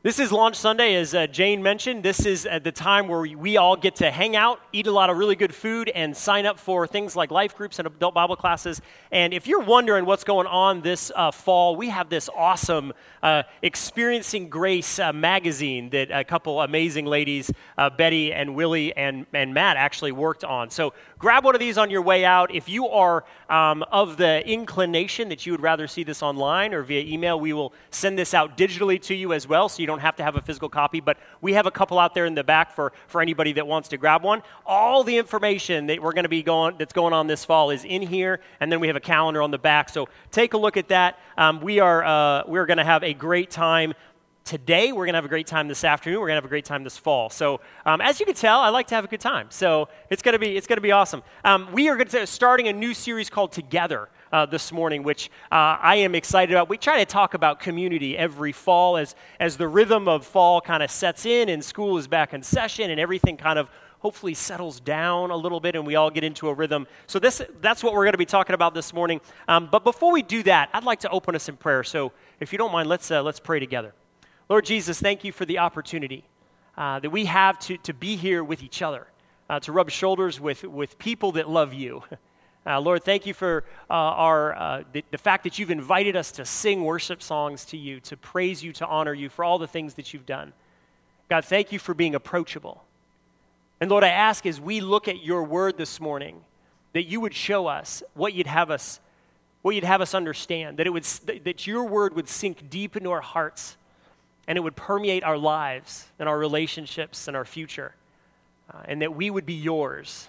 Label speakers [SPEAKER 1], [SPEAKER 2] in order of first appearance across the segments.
[SPEAKER 1] This is Launch Sunday, as uh, Jane mentioned. This is at the time where we all get to hang out, eat a lot of really good food, and sign up for things like life groups and adult Bible classes. And if you're wondering what's going on this uh, fall, we have this awesome uh, Experiencing Grace uh, magazine that a couple amazing ladies, uh, Betty and Willie and, and Matt, actually worked on. So grab one of these on your way out. If you are um, of the inclination that you would rather see this online or via email, we will send this out digitally to you as well. So you don't have to have a physical copy, but we have a couple out there in the back for, for anybody that wants to grab one. All the information that we're going to be going that's going on this fall is in here, and then we have a calendar on the back. So take a look at that. Um, we are uh, we're going to have a great time today. We're going to have a great time this afternoon. We're going to have a great time this fall. So, um, as you can tell, I like to have a good time. So, it's going to be, it's going to be awesome. Um, we are going to starting a new series called Together uh, this morning, which uh, I am excited about. We try to talk about community every fall as, as the rhythm of fall kind of sets in and school is back in session and everything kind of hopefully settles down a little bit and we all get into a rhythm. So this, that's what we're going to be talking about this morning. Um, but before we do that, I'd like to open us in prayer. So if you don't mind, let's, uh, let's pray together. Lord Jesus, thank you for the opportunity uh, that we have to, to be here with each other, uh, to rub shoulders with, with people that love you. Uh, Lord, thank you for uh, our, uh, the, the, fact that you've invited us to sing worship songs to you, to praise you, to honor you for all the things that you've done. God, thank you for being approachable. And Lord, I ask as we look at your word this morning, that you would show us what you'd have us, what you'd have us understand, that, it would, that your word would sink deep into our hearts and it would permeate our lives and our relationships and our future, uh, and that we would be yours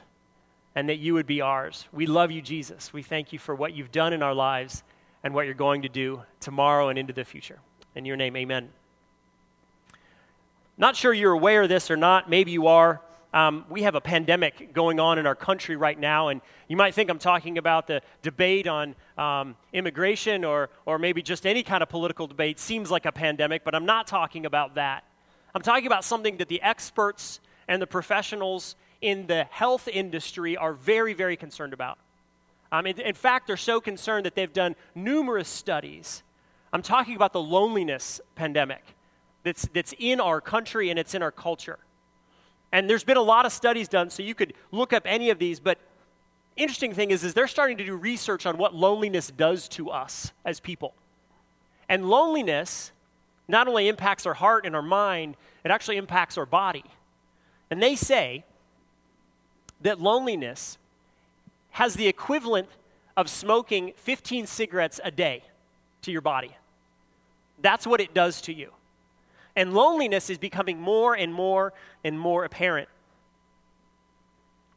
[SPEAKER 1] and that you would be ours. We love you, Jesus. We thank you for what you've done in our lives and what you're going to do tomorrow and into the future. In your name, amen. Not sure you're aware of this or not. Maybe you are. Um, we have a pandemic going on in our country right now, and you might think I'm talking about the debate on um, immigration or, or maybe just any kind of political debate. Seems like a pandemic, but I'm not talking about that. I'm talking about something that the experts and the professionals in the health industry are very, very concerned about. Um, in, in fact, they're so concerned that they've done numerous studies. I'm talking about the loneliness pandemic that's, that's in our country and it's in our culture. And there's been a lot of studies done, so you could look up any of these, but interesting thing is, is they're starting to do research on what loneliness does to us as people. And loneliness not only impacts our heart and our mind, it actually impacts our body. And they say that loneliness has the equivalent of smoking 15 cigarettes a day to your body. That's what it does to you. And loneliness is becoming more and more and more apparent.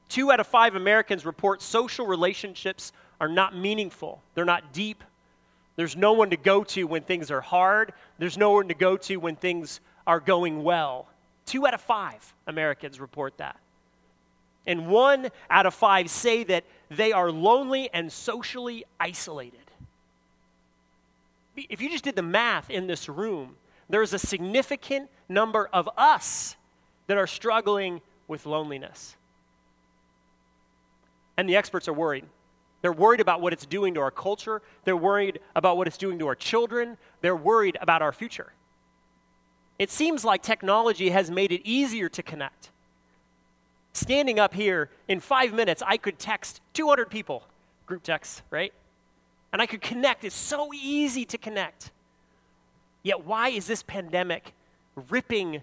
[SPEAKER 1] Two out of five Americans report social relationships are not meaningful, they're not deep. There's no one to go to when things are hard, there's no one to go to when things are going well. Two out of five Americans report that. And one out of five say that they are lonely and socially isolated. If you just did the math in this room, there's a significant number of us that are struggling with loneliness. And the experts are worried. They're worried about what it's doing to our culture. They're worried about what it's doing to our children. They're worried about our future. It seems like technology has made it easier to connect standing up here in five minutes, I could text 200 people, group text, right? And I could connect. It's so easy to connect. Yet, why is this pandemic ripping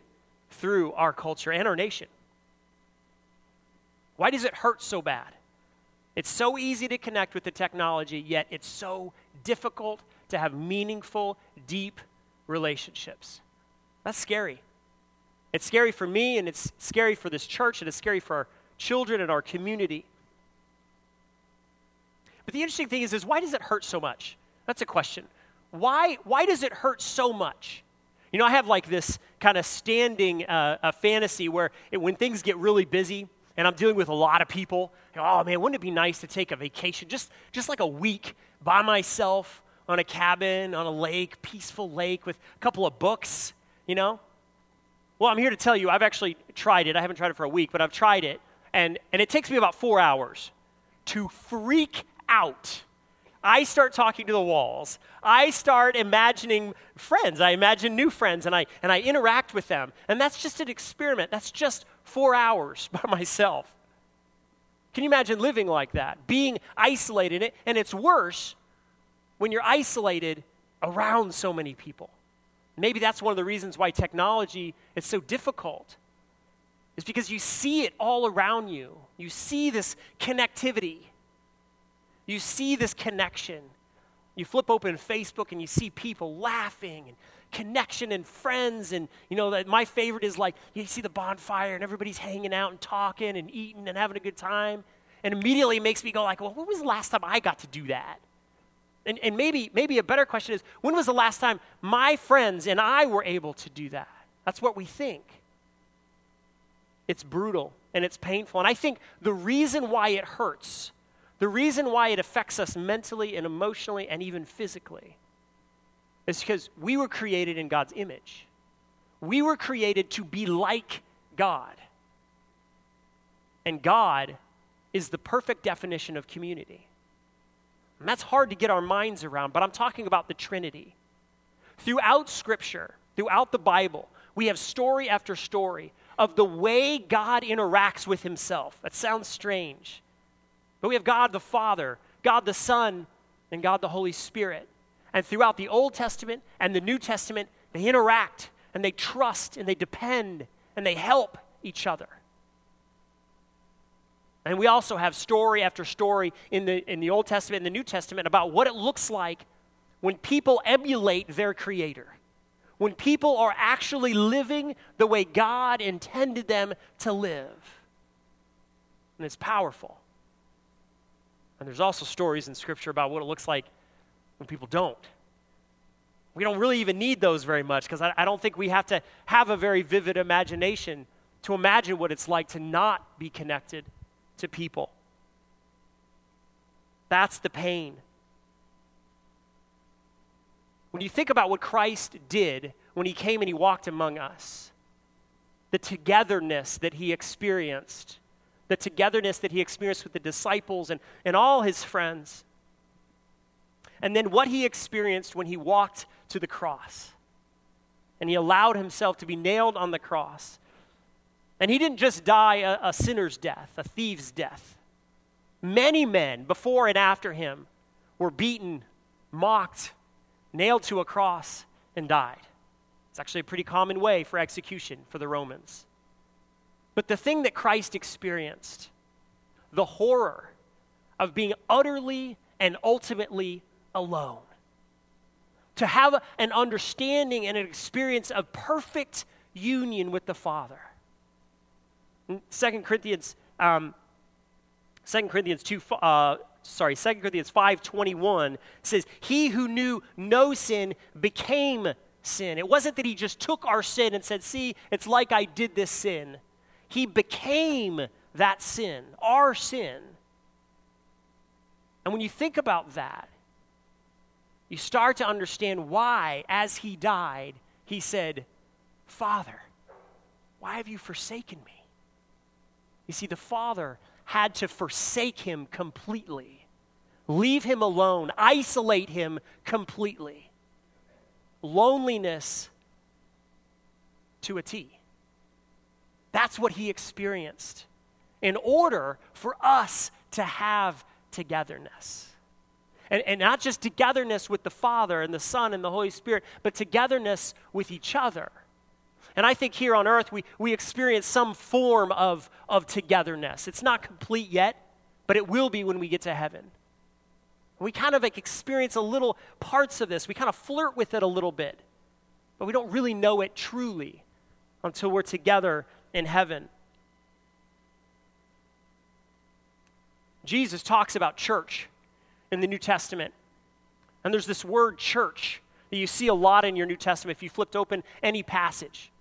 [SPEAKER 1] through our culture and our nation? Why does it hurt so bad? It's so easy to connect with the technology, yet it's so difficult to have meaningful, deep relationships. That's scary. It's scary for me, and it's scary for this church, and it's scary for our children and our community. But the interesting thing is, is why does it hurt so much? That's a question. Why, why does it hurt so much? You know, I have like this kind of standing uh, a fantasy where it, when things get really busy and I'm dealing with a lot of people, you know, oh man, wouldn't it be nice to take a vacation, just, just like a week by myself on a cabin, on a lake, peaceful lake with a couple of books, you know? Well, I'm here to tell you, I've actually tried it. I haven't tried it for a week, but I've tried it. And, and it takes me about four hours to freak out I start talking to the walls. I start imagining friends. I imagine new friends and I, and I interact with them. And that's just an experiment. That's just four hours by myself. Can you imagine living like that? Being isolated. And it's worse when you're isolated around so many people. Maybe that's one of the reasons why technology is so difficult. Is because you see it all around you. You see this connectivity. You see this connection. You flip open Facebook and you see people laughing and connection and friends and you know that my favorite is like you see the bonfire and everybody's hanging out and talking and eating and having a good time. And immediately makes me go like well when was the last time i got to do that? And, and maybe maybe a better question is when was the last time my friends and i were able to do that? That's what we think. It's brutal and it's painful. And i think the reason why it hurts the reason why it affects us mentally and emotionally and even physically is because we were created in God's image. We were created to be like God. And God is the perfect definition of community. And that's hard to get our minds around, but I'm talking about the Trinity. Throughout Scripture, throughout the Bible, we have story after story of the way God interacts with Himself. That sounds strange. But we have God the Father, God the Son, and God the Holy Spirit. And throughout the Old Testament and the New Testament, they interact and they trust and they depend and they help each other. And we also have story after story in the, in the Old Testament and the New Testament about what it looks like when people emulate their Creator, when people are actually living the way God intended them to live. And it's powerful. And there's also stories in Scripture about what it looks like when people don't. We don't really even need those very much because I, I, don't think we have to have a very vivid imagination to imagine what it's like to not be connected to people. That's the pain. When you think about what Christ did when he came and he walked among us, the togetherness that he experienced, the togetherness that he experienced with the disciples and, and all his friends. And then what he experienced when he walked to the cross. And he allowed himself to be nailed on the cross. And he didn't just die a, a sinner's death, a thief's death. Many men before and after him were beaten, mocked, nailed to a cross, and died. It's actually a pretty common way for execution for the Romans. But the thing that Christ experienced, the horror of being utterly and ultimately alone, to have an understanding and an experience of perfect union with the Father. Second Corinthians, um, 2 Corinthians 2, uh, sorry, 2 Corinthians 5.21 says, He who knew no sin became sin. It wasn't that he just took our sin and said, see, it's like I did this sin. He became that sin, our sin. And when you think about that, you start to understand why, as he died, he said, Father, why have you forsaken me? You see, the Father had to forsake him completely, leave him alone, isolate him completely. Loneliness to a T. That's what he experienced in order for us to have togetherness. And, and not just togetherness with the Father and the Son and the Holy Spirit, but togetherness with each other. And I think here on earth we, we experience some form of, of togetherness. It's not complete yet, but it will be when we get to heaven. We kind of like experience a little parts of this. We kind of flirt with it a little bit, but we don't really know it truly until we're together in heaven. Jesus talks about church in the New Testament. And there's this word church that you see a lot in your New Testament. If you flipped open any passage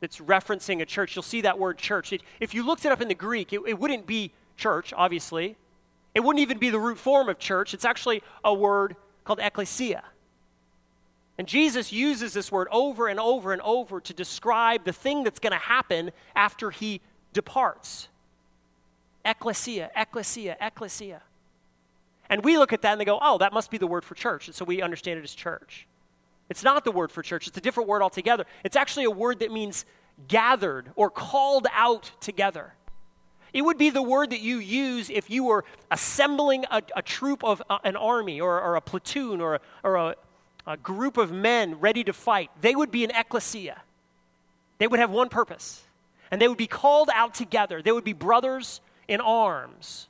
[SPEAKER 1] that's referencing a church, you'll see that word church. If you looked it up in the Greek, it, it wouldn't be church, obviously. It wouldn't even be the root form of church. It's actually a word called ecclesia. And Jesus uses this word over and over and over to describe the thing that's going to happen after he departs. Ecclesia, ecclesia, ecclesia. And we look at that and they go, oh, that must be the word for church. And so we understand it as church. It's not the word for church, it's a different word altogether. It's actually a word that means gathered or called out together. It would be the word that you use if you were assembling a, a troop of uh, an army or, or, a platoon or, or a, a group of men ready to fight. They would be an ecclesia. They would have one purpose, and they would be called out together. They would be brothers in arms.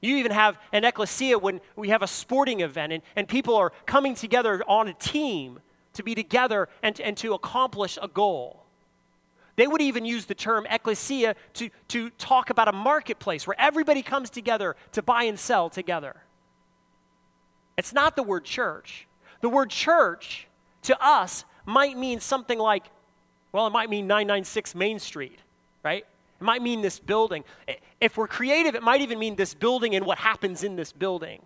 [SPEAKER 1] You even have an ecclesia when we have a sporting event and, and people are coming together on a team to be together and, and to accomplish a goal. They would even use the term ecclesia to, to talk about a marketplace where everybody comes together to buy and sell together. It's not the word church. The word church to us might mean something like, well, it might mean 996 Main Street, right? It might mean this building. If we're creative, it might even mean this building and what happens in this building.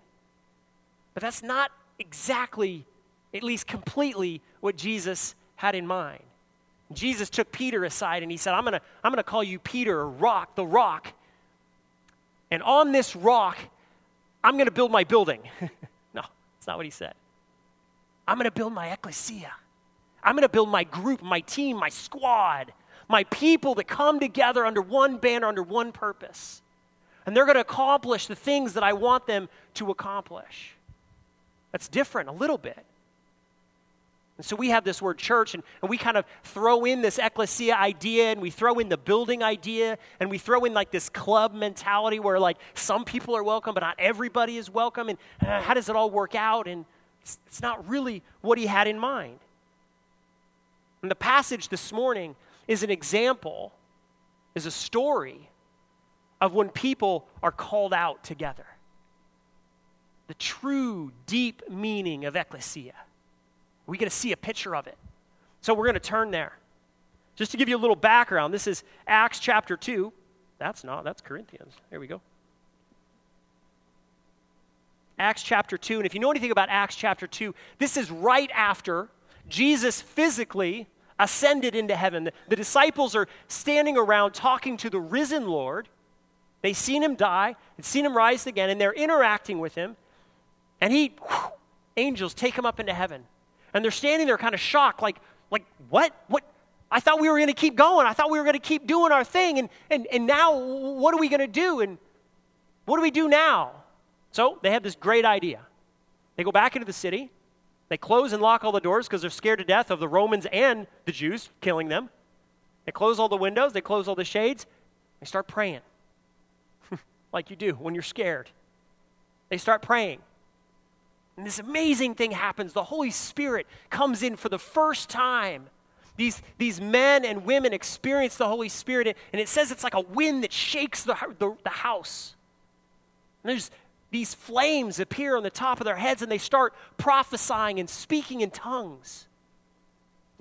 [SPEAKER 1] But that's not exactly, at least completely, what Jesus had in mind. Jesus took Peter aside and he said, I'm going to I'm going to call you Peter, rock, the rock. And on this rock, I'm going to build my building. that's not what he said. I'm going to build my ecclesia. I'm going to build my group, my team, my squad, my people that come together under one banner, under one purpose. And they're going to accomplish the things that I want them to accomplish. That's different a little bit. And so we have this word church, and, and we kind of throw in this ecclesia idea, and we throw in the building idea, and we throw in like this club mentality where like some people are welcome, but not everybody is welcome. And uh, how does it all work out? And it's, it's not really what he had in mind. And the passage this morning is an example, is a story of when people are called out together. The true, deep meaning of ecclesia. We get to see a picture of it. So we're going to turn there. Just to give you a little background, this is Acts chapter 2. That's not, that's Corinthians. There we go. Acts chapter 2. And if you know anything about Acts chapter 2, this is right after Jesus physically ascended into heaven. The, the disciples are standing around talking to the risen Lord. They've seen him die and seen him rise again, and they're interacting with him. And he, whew, angels take him up into heaven. And they're standing there kind of shocked, like, like what? What? I thought we were going to keep going. I thought we were going to keep doing our thing. And, and, and now, what are we going to do? And what do we do now? So they have this great idea. They go back into the city. They close and lock all the doors because they're scared to death of the Romans and the Jews killing them. They close all the windows. They close all the shades. They start praying like you do when you're scared. They start praying. And this amazing thing happens. The Holy Spirit comes in for the first time. These, these men and women experience the Holy Spirit, and it says it's like a wind that shakes the, the, the house. And there's these flames appear on the top of their heads, and they start prophesying and speaking in tongues.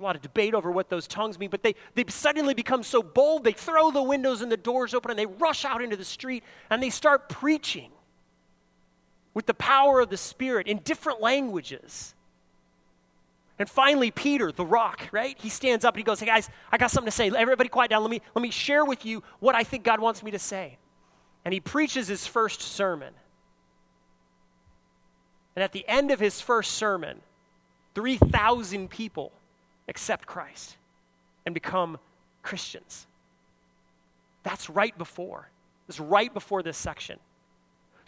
[SPEAKER 1] A lot of debate over what those tongues mean, but they, they suddenly become so bold, they throw the windows and the doors open, and they rush out into the street, and they start preaching with the power of the Spirit in different languages. And finally, Peter, the rock, right? He stands up and he goes, Hey guys, I got something to say. Everybody quiet down. Let me, let me share with you what I think God wants me to say. And he preaches his first sermon. And at the end of his first sermon, 3,000 people accept Christ and become Christians. That's right before. It's right before this section.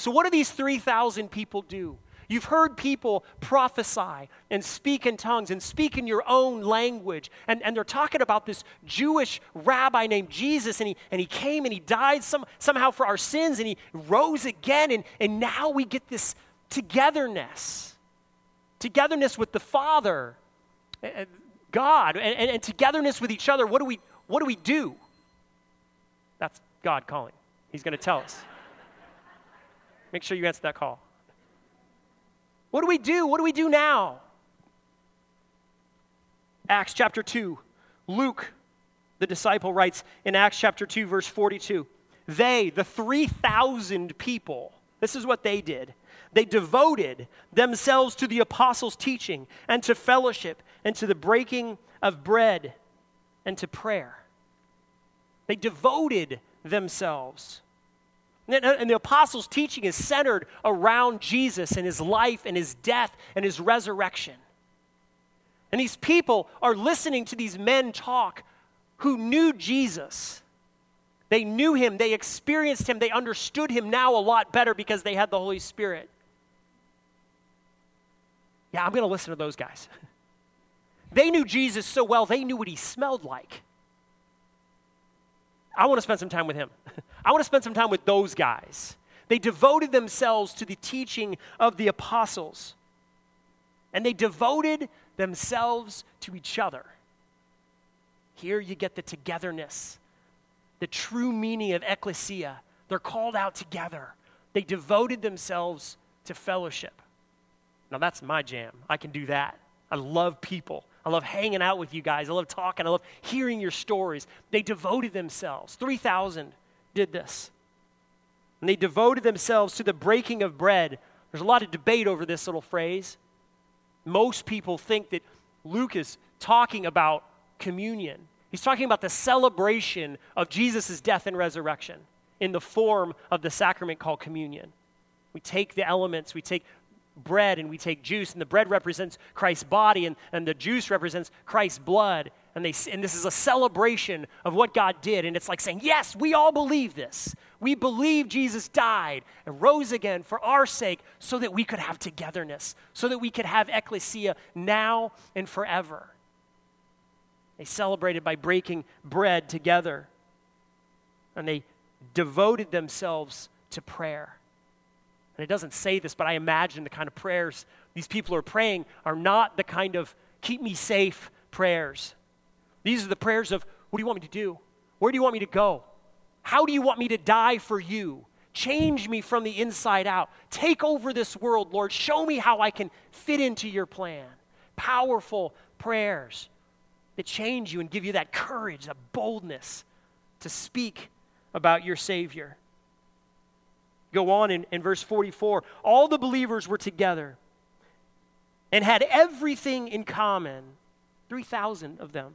[SPEAKER 1] So, what do these 3,000 people do? You've heard people prophesy and speak in tongues and speak in your own language. And, and they're talking about this Jewish rabbi named Jesus, and he, and he came and he died some, somehow for our sins, and he rose again. And, and now we get this togetherness togetherness with the Father, eh, eh, God, and, and, and togetherness with each other. What do we, what do, we do? That's God calling. He's going to tell us. Make sure you answer that call. What do we do? What do we do now? Acts chapter 2. Luke, the disciple, writes in Acts chapter 2, verse 42 They, the 3,000 people, this is what they did. They devoted themselves to the apostles' teaching and to fellowship and to the breaking of bread and to prayer. They devoted themselves. And the apostles' teaching is centered around Jesus and his life and his death and his resurrection. And these people are listening to these men talk who knew Jesus. They knew him, they experienced him, they understood him now a lot better because they had the Holy Spirit. Yeah, I'm going to listen to those guys. They knew Jesus so well, they knew what he smelled like. I want to spend some time with him. I want to spend some time with those guys. They devoted themselves to the teaching of the apostles, and they devoted themselves to each other. Here you get the togetherness, the true meaning of ecclesia. They're called out together. They devoted themselves to fellowship. Now, that's my jam. I can do that. I love people. I love hanging out with you guys. I love talking. I love hearing your stories. They devoted themselves. 3,000 did this. And they devoted themselves to the breaking of bread. There's a lot of debate over this little phrase. Most people think that Luke is talking about communion. He's talking about the celebration of Jesus' death and resurrection in the form of the sacrament called communion. We take the elements, we take bread and we take juice, and the bread represents Christ's body, and, and the juice represents Christ's blood. And, they, and this is a celebration of what God did. And it's like saying, Yes, we all believe this. We believe Jesus died and rose again for our sake so that we could have togetherness, so that we could have ecclesia now and forever. They celebrated by breaking bread together, and they devoted themselves to prayer. And it doesn't say this, but I imagine the kind of prayers these people are praying are not the kind of keep me safe prayers. These are the prayers of what do you want me to do? Where do you want me to go? How do you want me to die for you? Change me from the inside out. Take over this world, Lord. Show me how I can fit into your plan. Powerful prayers that change you and give you that courage, that boldness to speak about your Savior. Go on in, in verse 44. All the believers were together and had everything in common 3,000 of them.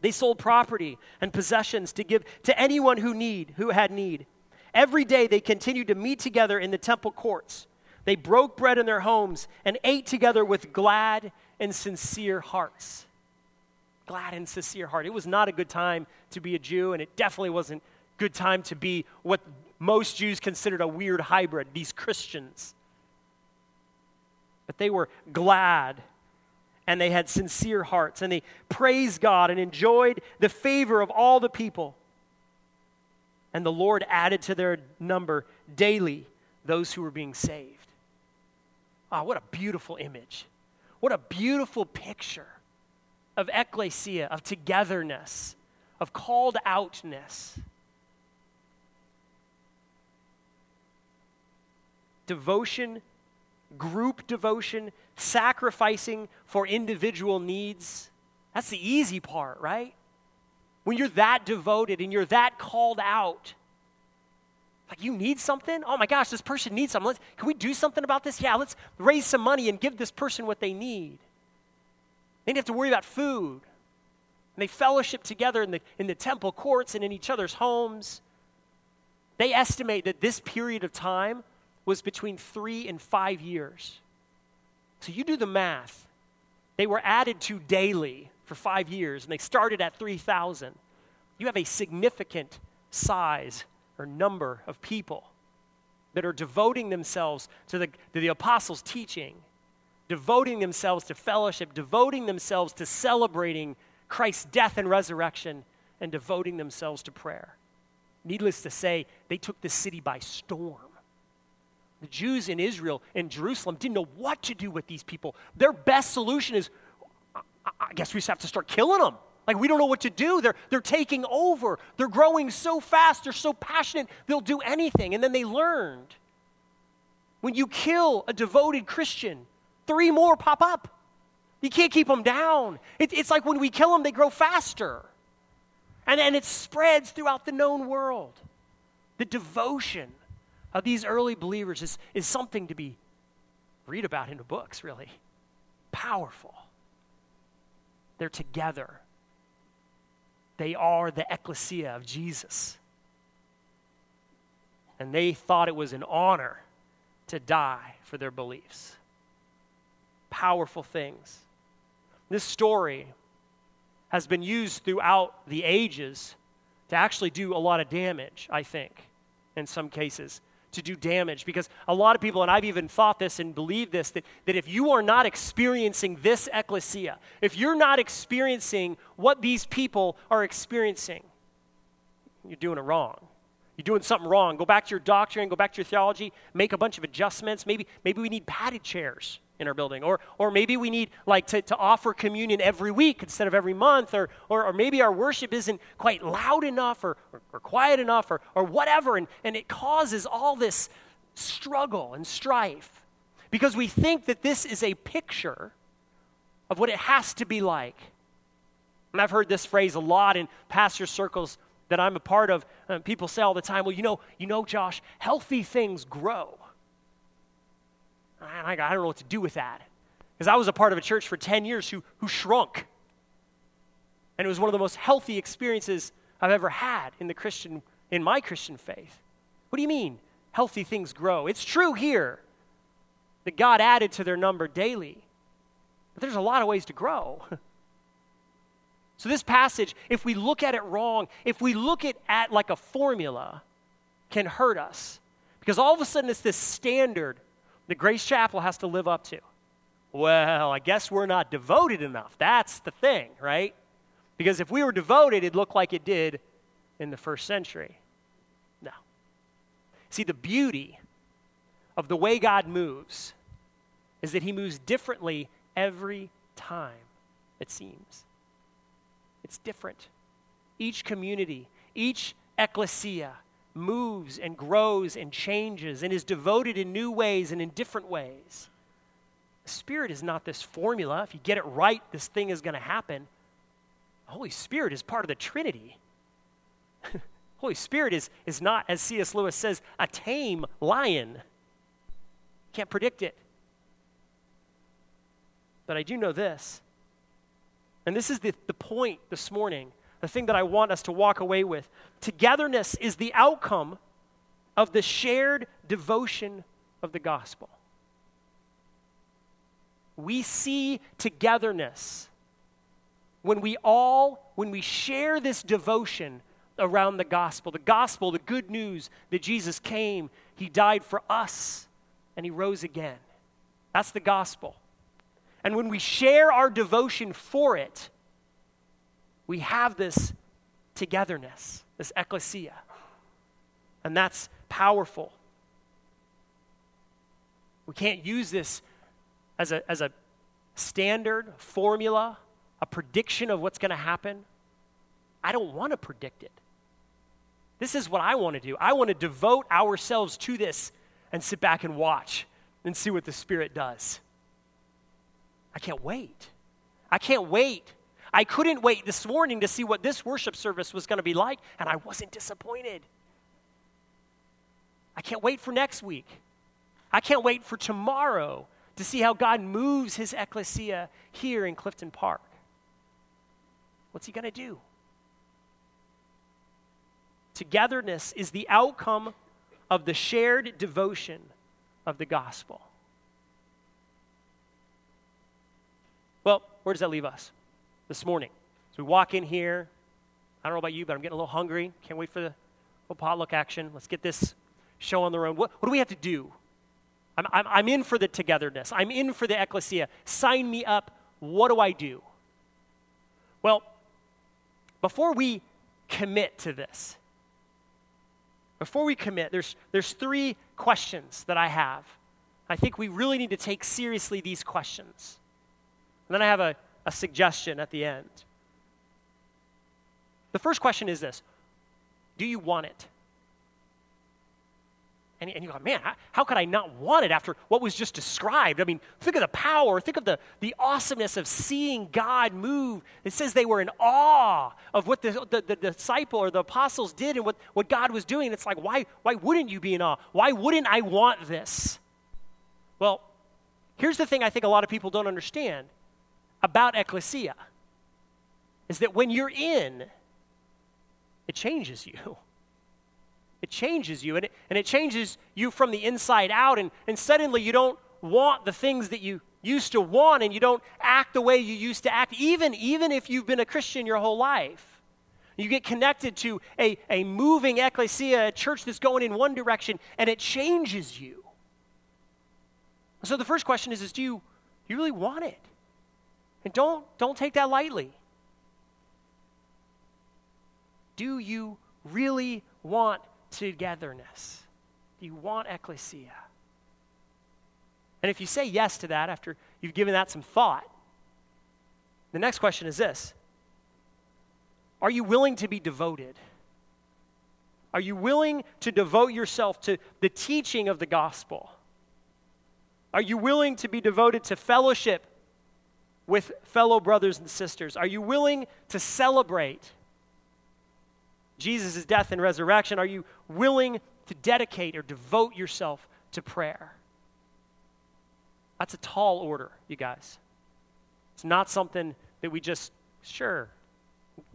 [SPEAKER 1] They sold property and possessions to give to anyone who need, who had need. Every day they continued to meet together in the temple courts. They broke bread in their homes and ate together with glad and sincere hearts. Glad and sincere heart. It was not a good time to be a Jew, and it definitely wasn't good time to be what most Jews considered a weird hybrid, these Christians. But they were glad and they had sincere hearts and they praised God and enjoyed the favor of all the people. And the Lord added to their number daily those who were being saved. Ah, oh, what a beautiful image. What a beautiful picture of ecclesia, of togetherness, of called outness. Devotion, group devotion, sacrificing for individual needs. That's the easy part, right? When you're that devoted and you're that called out, like you need something? Oh my gosh, this person needs something. Let's, can we do something about this? Yeah, let's raise some money and give this person what they need. They didn't have to worry about food. And they fellowship together in the, in the temple courts and in each other's homes. They estimate that this period of time was between three and five years. So you do the math. They were added to daily for five years, and they started at 3,000. You have a significant size or number of people that are devoting themselves to the, to the apostles' teaching, devoting themselves to fellowship, devoting themselves to celebrating Christ's death and resurrection, and devoting themselves to prayer. Needless to say, they took the city by storm. The Jews in Israel and Jerusalem didn't know what to do with these people. Their best solution is, I guess we just have to start killing them. Like, we don't know what to do. They're, they're taking over. They're growing so fast. They're so passionate. They'll do anything. And then they learned when you kill a devoted Christian, three more pop up. You can't keep them down. It, it's like when we kill them, they grow faster. And, and it spreads throughout the known world. The devotion of these early believers is, is something to be read about in the books, really. Powerful. They're together. They are the ecclesia of Jesus. and they thought it was an honor to die for their beliefs. Powerful things. This story has been used throughout the ages to actually do a lot of damage, I think, in some cases to do damage. Because a lot of people, and I've even thought this and believed this, that, that if you are not experiencing this ecclesia, if you're not experiencing what these people are experiencing, you're doing it wrong. You're doing something wrong. Go back to your doctrine, go back to your theology, make a bunch of adjustments. Maybe, maybe we need padded chairs in our building. Or, or maybe we need like to, to offer communion every week instead of every month. Or, or, or maybe our worship isn't quite loud enough or, or, or quiet enough or, or whatever. And, and it causes all this struggle and strife because we think that this is a picture of what it has to be like. And I've heard this phrase a lot in pastor circles that I'm a part of. Uh, people say all the time, well, you know, you know, Josh, healthy things grow. I, don't know what to do with that. Because I was a part of a church for 10 years who, who shrunk. And it was one of the most healthy experiences I've ever had in the Christian, in my Christian faith. What do you mean? Healthy things grow. It's true here that God added to their number daily. But there's a lot of ways to grow. so, this passage, if we look at it wrong, if we look at it like a formula, can hurt us. Because all of a sudden it's this standard that Grace Chapel has to live up to. Well, I guess we're not devoted enough. That's the thing, right? Because if we were devoted, it'd look like it did in the first century. No. See, the beauty of the way God moves is that He moves differently every time, it seems. It's different. Each community, each ecclesia, moves and grows and changes and is devoted in new ways and in different ways. The Spirit is not this formula. If you get it right, this thing is going to happen. The Holy Spirit is part of the Trinity. Holy Spirit is, is not, as C.S. Lewis says, a tame lion. Can't predict it. But I do know this. And this is the, the point this morning the thing that I want us to walk away with. Togetherness is the outcome of the shared devotion of the gospel. We see togetherness when we all, when we share this devotion around the gospel, the gospel, the good news that Jesus came, He died for us, and He rose again. That's the gospel. And when we share our devotion for it, we have this togetherness, this ecclesia. And that's powerful. We can't use this as a, as a standard formula, a prediction of what's going to happen. I don't want to predict it. This is what I want to do. I want to devote ourselves to this and sit back and watch and see what the Spirit does. I can't wait. I can't wait I couldn't wait this morning to see what this worship service was going to be like, and I wasn't disappointed. I can't wait for next week. I can't wait for tomorrow to see how God moves his ecclesia here in Clifton Park. What's he going to do? Togetherness is the outcome of the shared devotion of the gospel. Well, where does that leave us? This morning. So we walk in here. I don't know about you, but I'm getting a little hungry. Can't wait for the little potluck action. Let's get this show on the road. What, what do we have to do? I'm, I'm, I'm in for the togetherness. I'm in for the ecclesia. Sign me up. What do I do? Well, before we commit to this, before we commit, there's, there's three questions that I have. I think we really need to take seriously these questions. And then I have a a suggestion at the end. The first question is this Do you want it? And, and you go, man, how, could I not want it after what was just described? I mean, think of the power, think of the, the awesomeness of seeing God move. It says they were in awe of what the, the, the disciple or the apostles did and what, what God was doing. It's like, why, why wouldn't you be in awe? Why wouldn't I want this? Well, here's the thing I think a lot of people don't understand about ecclesia is that when you're in, it changes you. It changes you, and it, and it changes you from the inside out, and, and suddenly you don't want the things that you used to want, and you don't act the way you used to act, even, even if you've been a Christian your whole life. You get connected to a, a moving ecclesia, a church that's going in one direction, and it changes you. So the first question is, is do you, do you really want it? And don't, don't take that lightly. Do you really want togetherness? Do you want ecclesia? And if you say yes to that after you've given that some thought, the next question is this Are you willing to be devoted? Are you willing to devote yourself to the teaching of the gospel? Are you willing to be devoted to fellowship with fellow brothers and sisters? Are you willing to celebrate Jesus' death and resurrection? Are you willing to dedicate or devote yourself to prayer? That's a tall order, you guys. It's not something that we just, sure,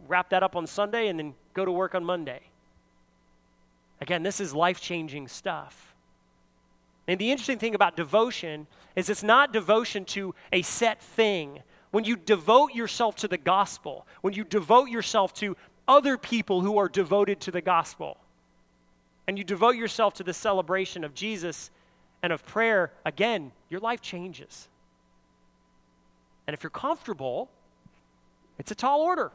[SPEAKER 1] wrap that up on Sunday and then go to work on Monday. Again, this is life changing stuff. And the interesting thing about devotion is it's not devotion to a set thing. When you devote yourself to the gospel, when you devote yourself to other people who are devoted to the gospel, and you devote yourself to the celebration of Jesus and of prayer, again, your life changes. And if you're comfortable, it's a tall order.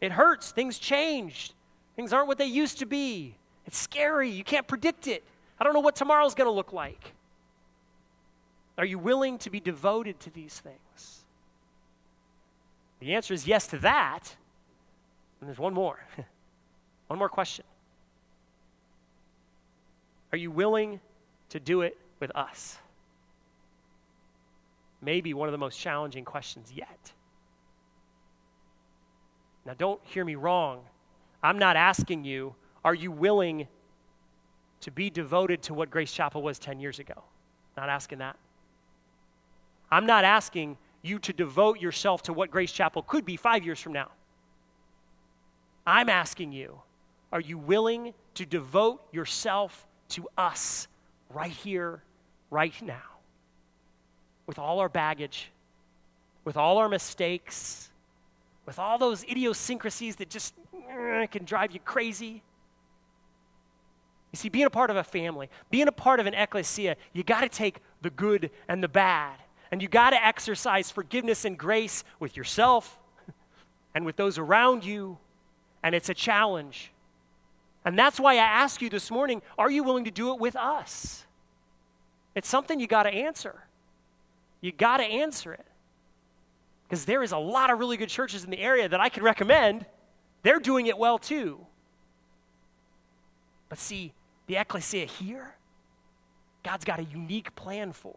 [SPEAKER 1] It hurts. Things changed. Things aren't what they used to be. It's scary. You can't predict it. I don't know what tomorrow's going to look like. Are you willing to be devoted to these things? The answer is yes to that. And there's one more. one more question. Are you willing to do it with us? Maybe one of the most challenging questions yet. Now, don't hear me wrong. I'm not asking you, are you willing to be devoted to what Grace Chapel was 10 years ago? Not asking that. I'm not asking you to devote yourself to what Grace Chapel could be five years from now. I'm asking you, are you willing to devote yourself to us right here, right now? With all our baggage, with all our mistakes, with all those idiosyncrasies that just uh, can drive you crazy. You see, being a part of a family, being a part of an ecclesia, you got to take the good and the bad. And you got to exercise forgiveness and grace with yourself and with those around you. And it's a challenge. And that's why I ask you this morning are you willing to do it with us? It's something you got to answer. You got to answer it. Because there is a lot of really good churches in the area that I could recommend. They're doing it well too. But see, the ecclesia here, God's got a unique plan for.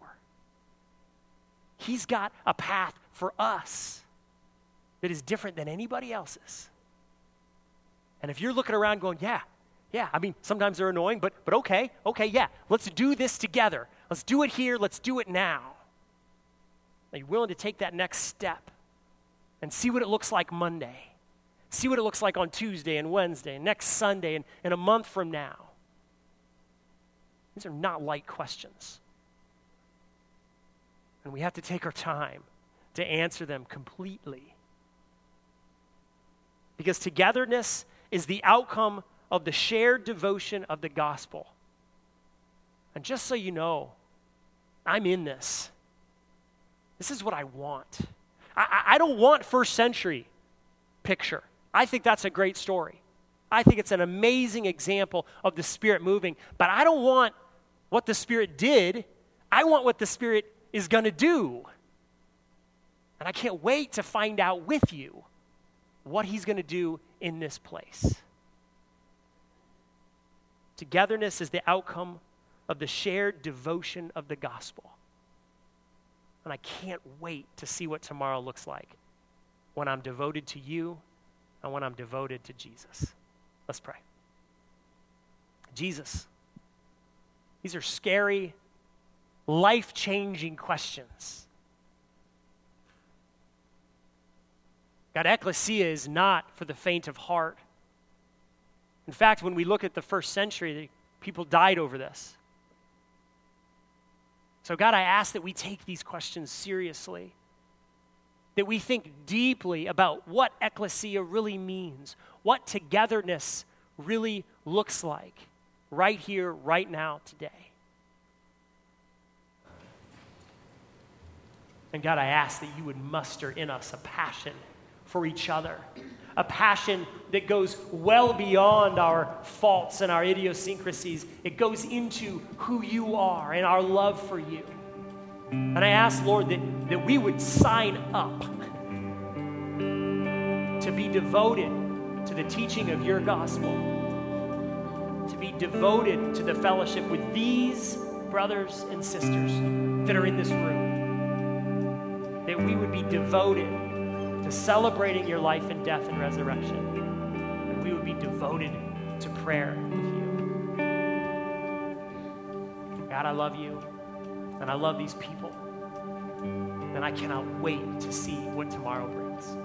[SPEAKER 1] He's got a path for us that is different than anybody else's. And if you're looking around going, yeah, yeah, I mean, sometimes they're annoying, but, but okay, okay, yeah, let's do this together. Let's do it here, let's do it now. Are you willing to take that next step and see what it looks like Monday? See what it looks like on Tuesday and Wednesday, and next Sunday, and, and a month from now. These are not light questions. And we have to take our time to answer them completely. Because togetherness is the outcome of the shared devotion of the gospel. And just so you know, I'm in this. This is what I want. I, I, don't want first century picture. I think that's a great story. I think it's an amazing example of the Spirit moving. But I don't want what the Spirit did, I want what the Spirit is going to do. And I can't wait to find out with you what He's going to do in this place. Togetherness is the outcome of the shared devotion of the gospel. And I can't wait to see what tomorrow looks like when I'm devoted to you and when I'm devoted to Jesus. Let's pray. Jesus, these are scary, life changing questions. God, ecclesia is not for the faint of heart. In fact, when we look at the first century, people died over this. So, God, I ask that we take these questions seriously, that we think deeply about what ecclesia really means, what togetherness really looks like, right here, right now, today. And God, I ask that you would muster in us a passion for each other, a passion that goes well beyond our faults and our idiosyncrasies. It goes into who you are and our love for you. And I ask, Lord, that, that we would sign up to be devoted to the teaching of your gospel, to be devoted to the fellowship with these brothers and sisters that are in this room, that we would be devoted to celebrating your life and death and resurrection, and we would be devoted to prayer with you. God, I love you. And I love these people. And I cannot wait to see what tomorrow brings.